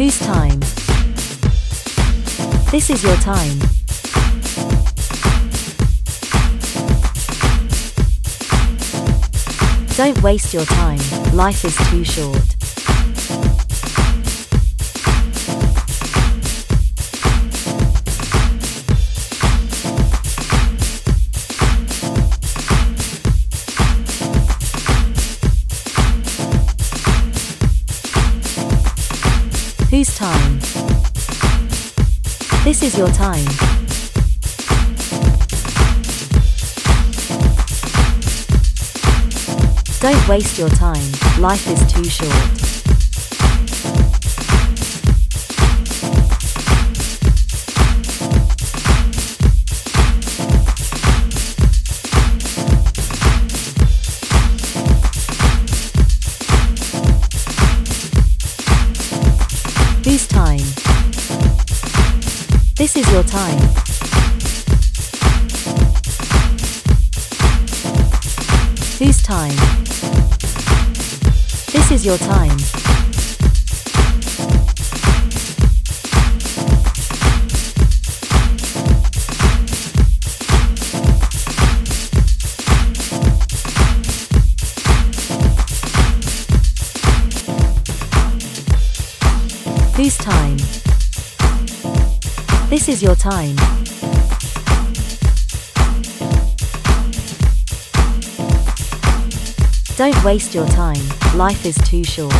Whose time? This is your time. Don't waste your time, life is too short. Whose time? This is your time. Don't waste your time, life is too short. Whose time? This is your time. Whose time? This is your time. Whose time? This is your time. Don't waste your time, life is too short.